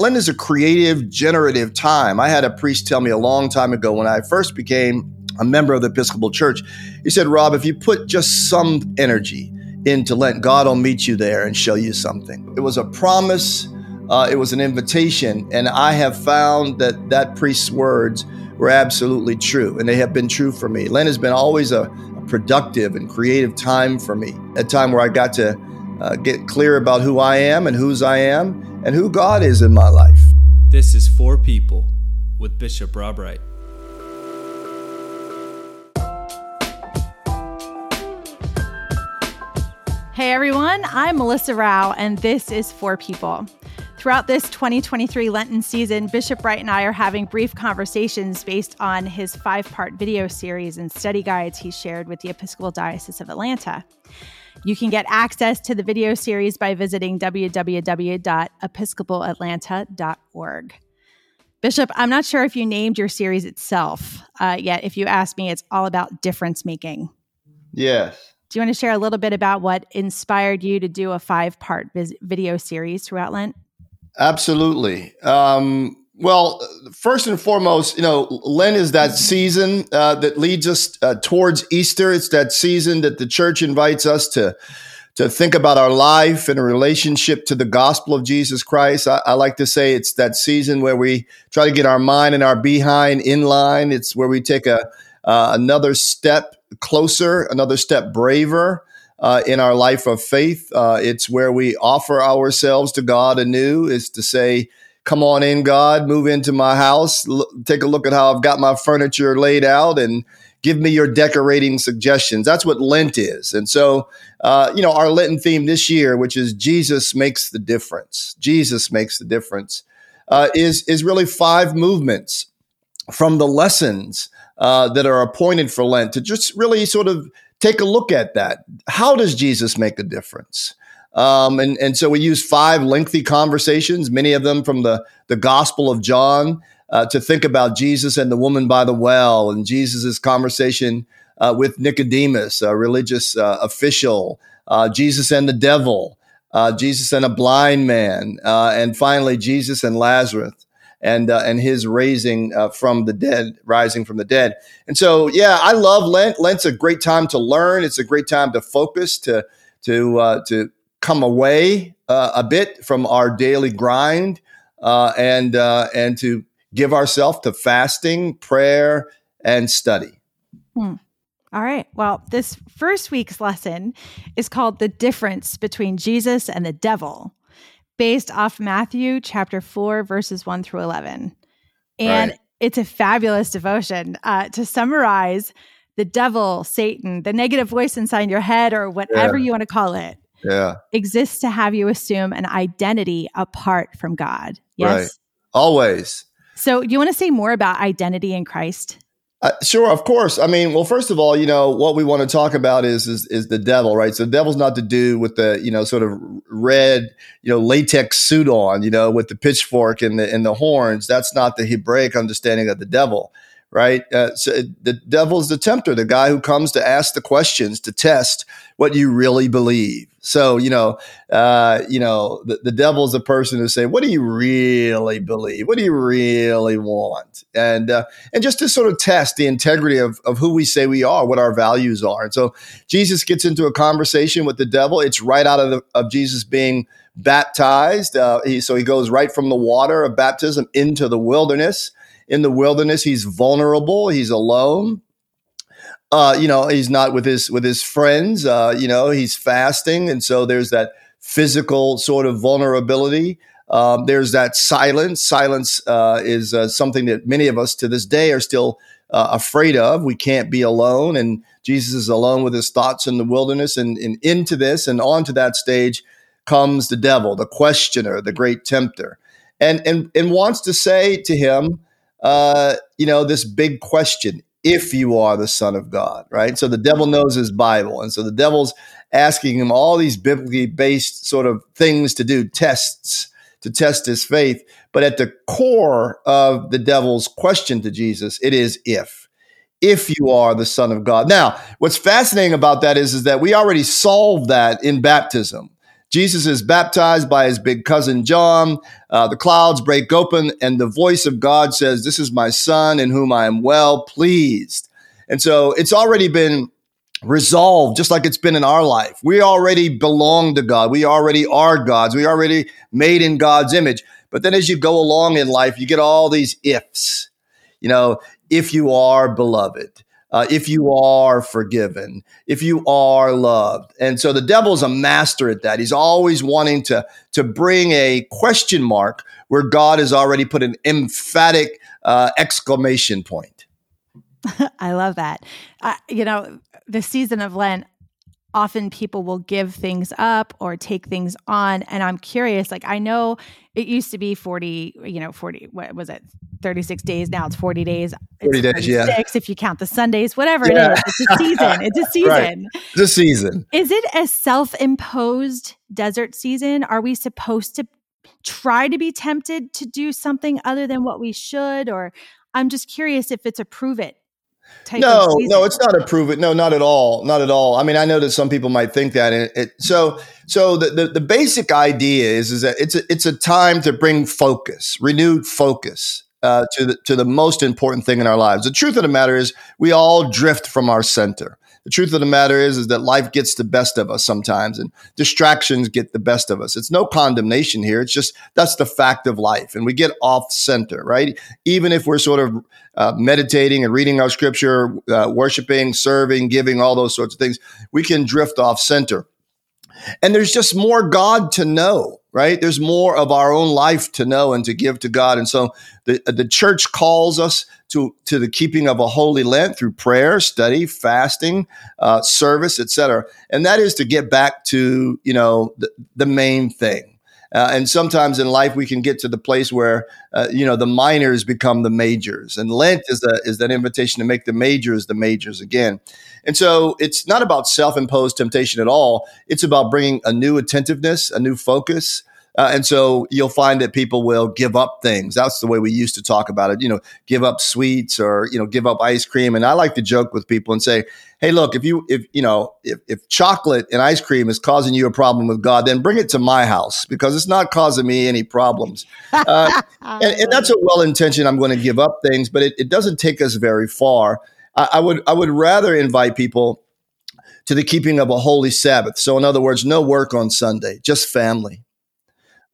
Lent, is a creative, generative time. I had a priest tell me a long time ago when I first became a member of the Episcopal Church. He said, Rob, if you put just some energy into Lent, God will meet you there and show you something. It was a promise, uh, it was an invitation, and I have found that that priest's words were absolutely true, and they have been true for me. Lent has been always a, a productive and creative time for me, a time where I got to uh, get clear about who I am and whose I am and who God is in my life. This is For People with Bishop Rob Wright. Hey everyone, I'm Melissa Rao, and this is For People. Throughout this 2023 Lenten season, Bishop Wright and I are having brief conversations based on his five part video series and study guides he shared with the Episcopal Diocese of Atlanta. You can get access to the video series by visiting www.episcopalatlanta.org. Bishop, I'm not sure if you named your series itself uh, yet. If you ask me, it's all about difference making. Yes. Do you want to share a little bit about what inspired you to do a five part vis- video series throughout Lent? Absolutely. Um, well, first and foremost, you know, Lent is that season uh, that leads us uh, towards Easter. It's that season that the church invites us to to think about our life and a relationship to the gospel of Jesus Christ. I, I, like to say it's that season where we try to get our mind and our behind in line. It's where we take a uh, another step closer, another step braver uh, in our life of faith. Uh, it's where we offer ourselves to God anew, is to say, Come on in, God, move into my house, L- take a look at how I've got my furniture laid out, and give me your decorating suggestions. That's what Lent is. And so, uh, you know, our Lenten theme this year, which is Jesus makes the difference, Jesus makes the difference, uh, is, is really five movements from the lessons uh, that are appointed for Lent to just really sort of take a look at that. How does Jesus make a difference? Um, and, and so we use five lengthy conversations, many of them from the, the Gospel of John, uh, to think about Jesus and the woman by the well and Jesus' conversation uh, with Nicodemus, a religious uh, official, uh, Jesus and the devil, uh, Jesus and a blind man, uh, and finally Jesus and Lazarus and and his raising uh, from the dead, rising from the dead. And so, yeah, I love Lent. Lent's a great time to learn. It's a great time to focus, to to uh, to come away uh, a bit from our daily grind, uh, and uh, and to give ourselves to fasting, prayer, and study. Hmm. All right. Well, this first week's lesson is called The Difference Between Jesus and the Devil based off Matthew chapter 4, verses 1 through 11. And right. it's a fabulous devotion. Uh, to summarize, the devil, Satan, the negative voice inside your head, or whatever yeah. you want to call it, yeah. exists to have you assume an identity apart from God. Yes. Right. Always. So, do you want to say more about identity in Christ? Uh, sure, of course. I mean, well, first of all, you know what we want to talk about is, is is the devil, right? So the devil's not to do with the you know sort of red you know latex suit on, you know, with the pitchfork and the and the horns. That's not the Hebraic understanding of the devil, right? Uh, so the devil's the tempter, the guy who comes to ask the questions to test what you really believe. So you know, uh, you know, the, the devil's the person who say, "What do you really believe? What do you really want?" And uh, and just to sort of test the integrity of of who we say we are, what our values are. And so Jesus gets into a conversation with the devil. It's right out of the, of Jesus being baptized. Uh, he, so he goes right from the water of baptism into the wilderness. In the wilderness, he's vulnerable. He's alone. Uh, you know, he's not with his with his friends. Uh, you know, he's fasting, and so there's that physical sort of vulnerability. Um, there's that silence. Silence uh, is uh, something that many of us to this day are still uh, afraid of. We can't be alone, and Jesus is alone with his thoughts in the wilderness. And, and into this and onto that stage comes the devil, the questioner, the great tempter, and and and wants to say to him, uh, you know, this big question: if you are the son of God, right? So the devil knows his Bible. And so the devil's asking him all these biblically based sort of things to do, tests to test his faith. But at the core of the devil's question to Jesus, it is if. If you are the son of God. Now, what's fascinating about that is, is that we already solved that in baptism. Jesus is baptized by his big cousin John. Uh, the clouds break open, and the voice of God says, This is my son in whom I am well pleased. And so it's already been resolved, just like it's been in our life. We already belong to God. We already are God's. We already made in God's image. But then as you go along in life, you get all these ifs. You know, if you are beloved, uh, if you are forgiven, if you are loved. And so the devil's a master at that. He's always wanting to, to bring a question mark where God has already put an emphatic uh, exclamation point. I love that. Uh, you know, the season of Lent, often people will give things up or take things on. And I'm curious, like, I know it used to be 40, you know, 40, what was it? 36 days. Now it's 40 days. It's 40 days, yeah. If you count the Sundays, whatever yeah. it is. It's a season. It's a season. right. It's a season. Is it a self imposed desert season? Are we supposed to try to be tempted to do something other than what we should? Or I'm just curious if it's a prove it no, no, it's not a prove it. No, not at all. Not at all. I mean, I know that some people might think that. And it, so, so the, the, the basic idea is, is that it's a, it's a time to bring focus, renewed focus uh, to the, to the most important thing in our lives. The truth of the matter is we all drift from our center the truth of the matter is is that life gets the best of us sometimes and distractions get the best of us. It's no condemnation here. It's just that's the fact of life and we get off center right? Even if we're sort of uh, meditating and reading our scripture uh, worshiping serving giving all those sorts of things we can drift off center. And there's just more God to know, right? There's more of our own life to know and to give to God. And so the, the church calls us to, to the keeping of a holy Lent through prayer, study, fasting, uh, service, etc. And that is to get back to, you know, the, the main thing. Uh, and sometimes in life we can get to the place where uh, you know the minors become the majors, and Lent is a, is that invitation to make the majors the majors again. And so it's not about self imposed temptation at all. It's about bringing a new attentiveness, a new focus, uh, and so you'll find that people will give up things. That's the way we used to talk about it. You know, give up sweets or you know, give up ice cream. And I like to joke with people and say, "Hey, look, if you if you know if, if chocolate and ice cream is causing you a problem with God, then bring it to my house because it's not causing me any problems." Uh, and, and, that's a well intention. I'm going to give up things, but it, it doesn't take us very far. I, I would I would rather invite people to the keeping of a holy Sabbath. So, in other words, no work on Sunday, just family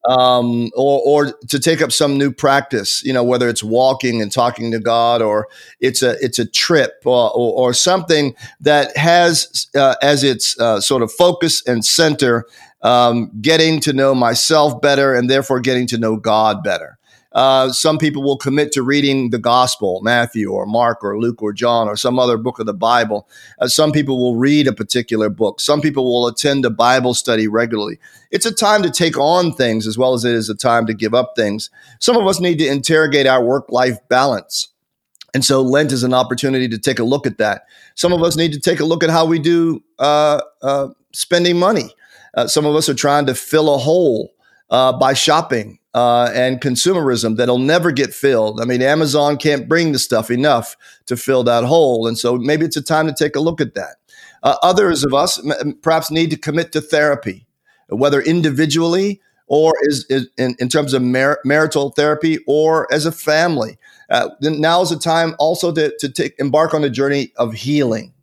um, or, or to take up some new practice, you know, whether it's walking and talking to God or it's a, it's a trip or, or, or something that has uh, as its uh, sort of focus and center, um, getting to know myself better and therefore getting to know God better. Uh, some people will commit to reading the gospel, Matthew or Mark or Luke or John or some other book of the Bible. Uh, some people will read a particular book. Some people will attend a Bible study regularly. It's a time to take on things as well as it is a time to give up things. Some of us need to interrogate our work life balance. And so Lent is an opportunity to take a look at that. Some of us need to take a look at how we do uh, uh spending money. Uh, some of us are trying to fill a hole uh, by shopping uh, and consumerism that'll never get filled. I mean, Amazon can't bring the stuff enough to fill that hole. And so maybe it's a time to take a look at that. Uh, others of us m- perhaps need to commit to therapy, whether individually or is, is in, in, terms of mar- marital therapy or as a family. Uh, now is the time also to, to take, embark on a journey of healing.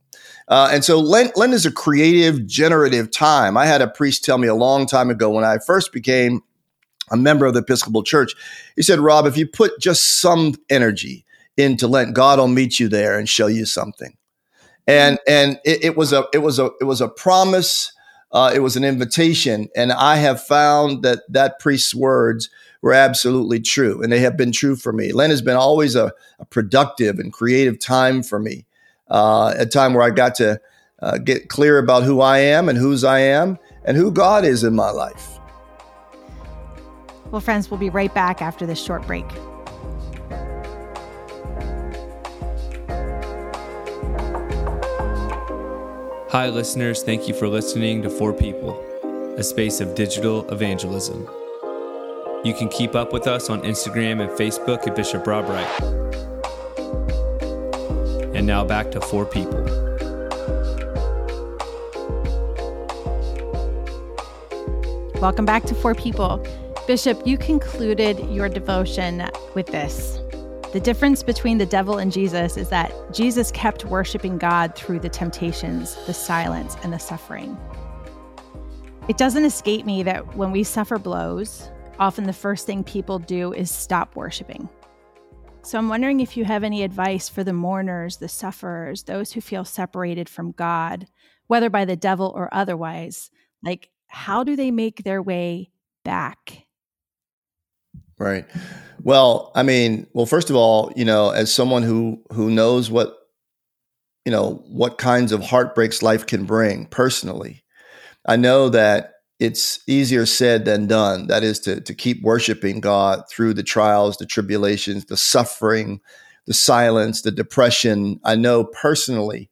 Uh, and so Lent, Lent is a creative, generative time. I had a priest tell me a long time ago when I first became a member of the Episcopal Church. He said, Rob, if you put just some energy into Lent, God will meet you there and show you something. And and it, it was a it was a it was a promise. Uh, it was an invitation, and I have found that that priest's words were absolutely true, and they have been true for me. Lent has been always a, a productive and creative time for me uh, a time where I got to uh, get clear about who I am and whose I am and who God is in my life. Well, friends, we'll be right back after this short break. Hi, listeners. Thank you for listening to For People, a space of digital evangelism. You can keep up with us on Instagram and Facebook at Bishop Rob Wright. And now back to For People. Welcome back to For People. Bishop, you concluded your devotion with this. The difference between the devil and Jesus is that Jesus kept worshiping God through the temptations, the silence, and the suffering. It doesn't escape me that when we suffer blows, often the first thing people do is stop worshiping. So I'm wondering if you have any advice for the mourners, the sufferers, those who feel separated from God, whether by the devil or otherwise. Like, how do they make their way back? Right. Well, I mean, well, first of all, you know, as someone who who knows what you know what kinds of heartbreaks life can bring personally, I know that it's easier said than done. That is to to keep worshiping God through the trials, the tribulations, the suffering, the silence, the depression. I know personally,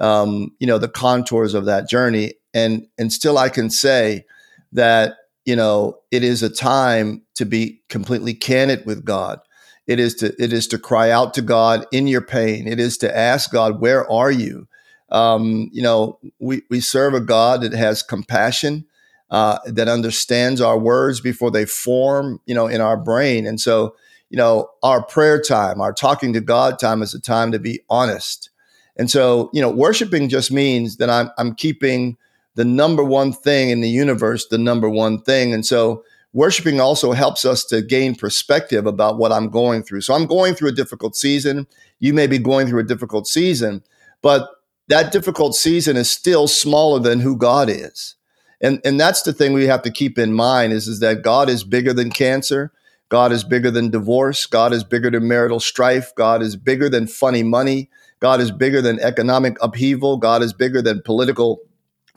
um, you know, the contours of that journey, and and still I can say that you know, it is a time to be completely candid with God. It is to it is to cry out to God in your pain. It is to ask God, "Where are you?" Um, you know, we we serve a God that has compassion, uh, that understands our words before they form, you know, in our brain. And so, you know, our prayer time, our talking to God time, is a time to be honest. And so, you know, worshiping just means that I'm I'm keeping the number one thing in the universe, the number one thing. And so worshiping also helps us to gain perspective about what I'm going through. So I'm going through a difficult season. You may be going through a difficult season, but that difficult season is still smaller than who God is. And, and that's the thing we have to keep in mind is, is that God is bigger than cancer. God is bigger than divorce. God is bigger than marital strife. God is bigger than funny money. God is bigger than economic upheaval. God is bigger than political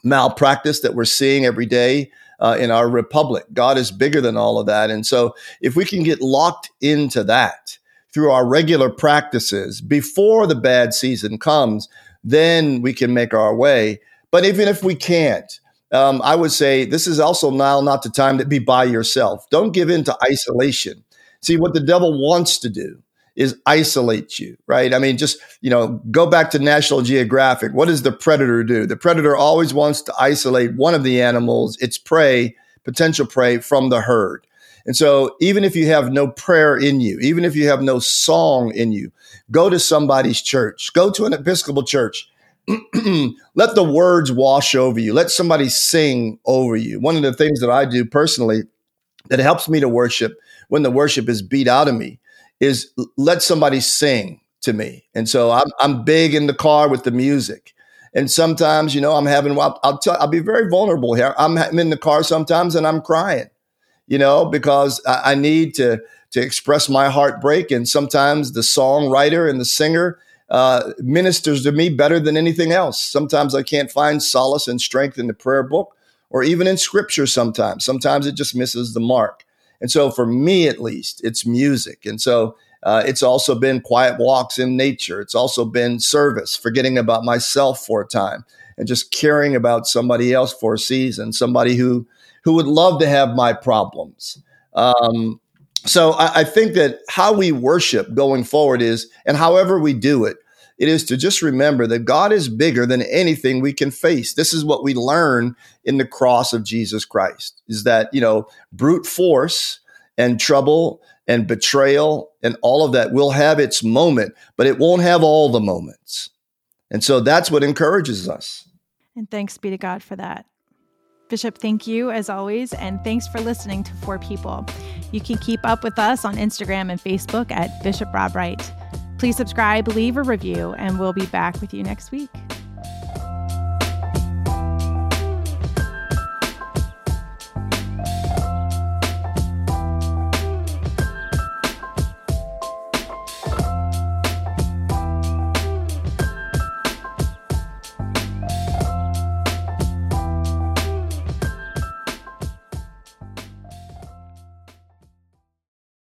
malpractice that we're seeing every day uh, in our republic. God is bigger than all of that. And so if we can get locked into that through our regular practices before the bad season comes, then we can make our way. But even if we can't, um, I would say this is also now not the time to be by yourself. Don't give in to isolation. See what the devil wants to do is isolate you, right? I mean, just, you know, go back to National Geographic. What does the predator do? The predator always wants to isolate one of the animals, its prey, potential prey, from the herd. And so, even if you have no prayer in you, even if you have no song in you, go to somebody's church, go to an Episcopal church. Let the words wash over you. Let somebody sing over you. One of the things that I do personally that helps me to worship when the worship is beat out of me is let somebody sing to me. And so I'm, I'm big in the car with the music. And sometimes, you know, I'm having, I'll, I'll, tell, I'll be very vulnerable here. I'm, I'm in the car sometimes and I'm crying, you know, because I, I need to, to express my heartbreak. And sometimes the songwriter and the singer uh, ministers to me better than anything else. Sometimes I can't find solace and strength in the prayer book or even in scripture sometimes. Sometimes it just misses the mark. And so for me, at least, it's music. And so uh, it's also been quiet walks in nature. It's also been service, forgetting about myself for a time and just caring about somebody else for a season, somebody who who would love to have my problems. Um, so I, I think that how we worship going forward is, and however we do it, it is to just remember that God is bigger than anything we can face. This is what we learn in the cross of Jesus Christ is that, you know, brute force and trouble and betrayal and all of that will have its moment, but it won't have all the moments. And so that's what encourages us. And thanks be to God for that. Bishop, thank you as always, and thanks for listening to For People. You can keep up with us on Instagram and Facebook at Bishop Rob Wright. Please subscribe, leave a review, and we'll be back with you next week.